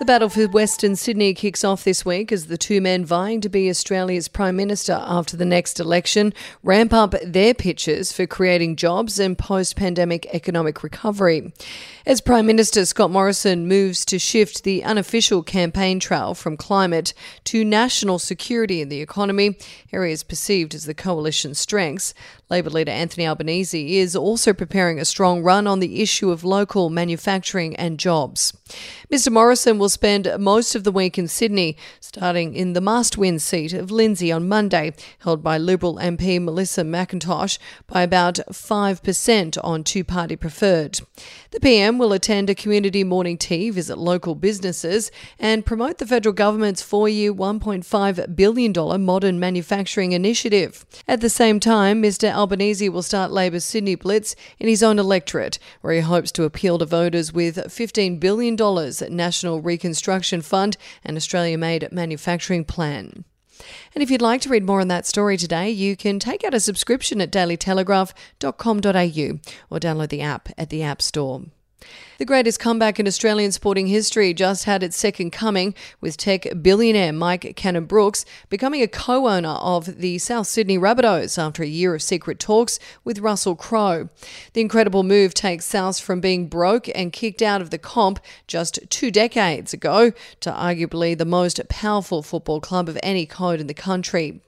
The battle for Western Sydney kicks off this week as the two men vying to be Australia's Prime Minister after the next election ramp up their pitches for creating jobs and post pandemic economic recovery. As Prime Minister Scott Morrison moves to shift the unofficial campaign trail from climate to national security and the economy, areas perceived as the coalition's strengths, Labor leader Anthony Albanese is also preparing a strong run on the issue of local manufacturing and jobs. Mr Morrison will spend most of the week in Sydney, starting in the must win seat of Lindsay on Monday, held by Liberal MP Melissa McIntosh by about 5% on two party preferred. The PM will attend a community morning tea, visit local businesses, and promote the federal government's four year $1.5 billion modern manufacturing initiative. At the same time, Mr Albanese will start Labor's Sydney Blitz in his own electorate, where he hopes to appeal to voters with $15 billion National Reconstruction Fund and Australia Made Manufacturing Plan. And if you'd like to read more on that story today, you can take out a subscription at dailytelegraph.com.au or download the app at the App Store. The greatest comeback in Australian sporting history just had its second coming, with tech billionaire Mike Cannon Brookes becoming a co owner of the South Sydney Rabbitohs after a year of secret talks with Russell Crowe. The incredible move takes South from being broke and kicked out of the comp just two decades ago to arguably the most powerful football club of any code in the country.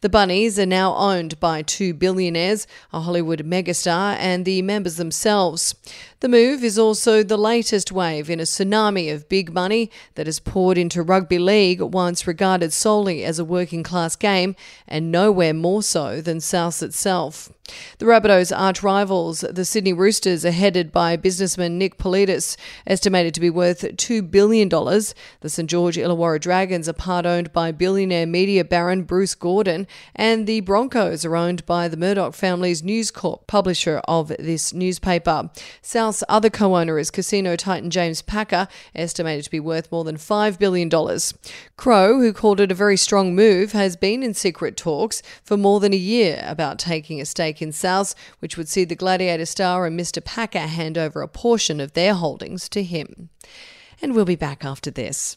The Bunnies are now owned by two billionaires, a Hollywood megastar, and the members themselves. The move is also the latest wave in a tsunami of big money that has poured into rugby league, once regarded solely as a working class game, and nowhere more so than South itself. The Rabbitohs' arch rivals, the Sydney Roosters, are headed by businessman Nick Politis, estimated to be worth $2 billion. The St George Illawarra Dragons are part owned by billionaire media baron Bruce Gordon, and the Broncos are owned by the Murdoch family's News Corp, publisher of this newspaper. South's other co owner is casino titan James Packer, estimated to be worth more than $5 billion. Crowe, who called it a very strong move, has been in secret talks for more than a year about taking a stake in South, which would see the Gladiator star and Mr. Packer hand over a portion of their holdings to him. And we'll be back after this.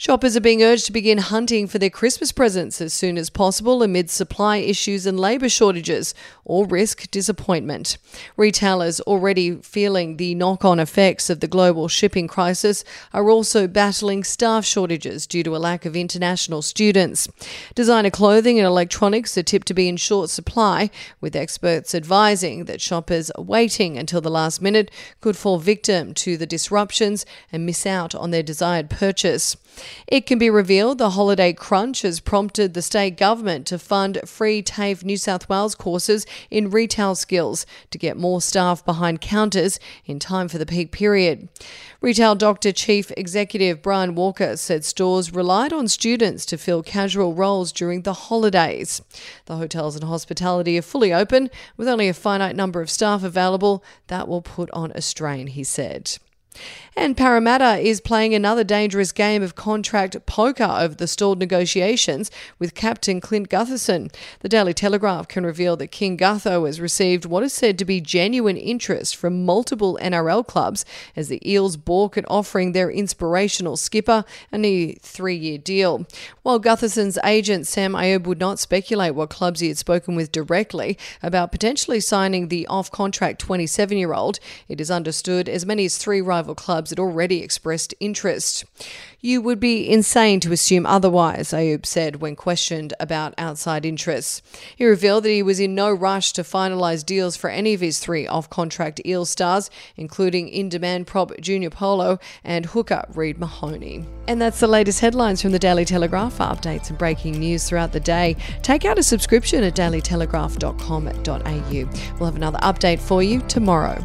Shoppers are being urged to begin hunting for their Christmas presents as soon as possible amid supply issues and labour shortages, or risk disappointment. Retailers already feeling the knock on effects of the global shipping crisis are also battling staff shortages due to a lack of international students. Designer clothing and electronics are tipped to be in short supply, with experts advising that shoppers waiting until the last minute could fall victim to the disruptions and miss out on their desired purchase. It can be revealed the holiday crunch has prompted the state government to fund free TAFE New South Wales courses in retail skills to get more staff behind counters in time for the peak period. Retail Doctor Chief Executive Brian Walker said stores relied on students to fill casual roles during the holidays. The hotels and hospitality are fully open with only a finite number of staff available. That will put on a strain, he said. And Parramatta is playing another dangerous game of contract poker over the stalled negotiations with captain Clint Gutherson. The Daily Telegraph can reveal that King Gutho has received what is said to be genuine interest from multiple NRL clubs as the Eels balk at offering their inspirational skipper a new three year deal. While Gutherson's agent Sam Ayoub would not speculate what clubs he had spoken with directly about potentially signing the off contract 27 year old, it is understood as many as three rival clubs had already expressed interest. You would be insane to assume otherwise, Ayoub said when questioned about outside interests. He revealed that he was in no rush to finalise deals for any of his three off contract Eel stars, including in demand prop Junior Paulo and hooker Reed Mahoney. And that's the latest headlines from the Daily Telegraph. For updates and breaking news throughout the day, take out a subscription at dailytelegraph.com.au. We'll have another update for you tomorrow.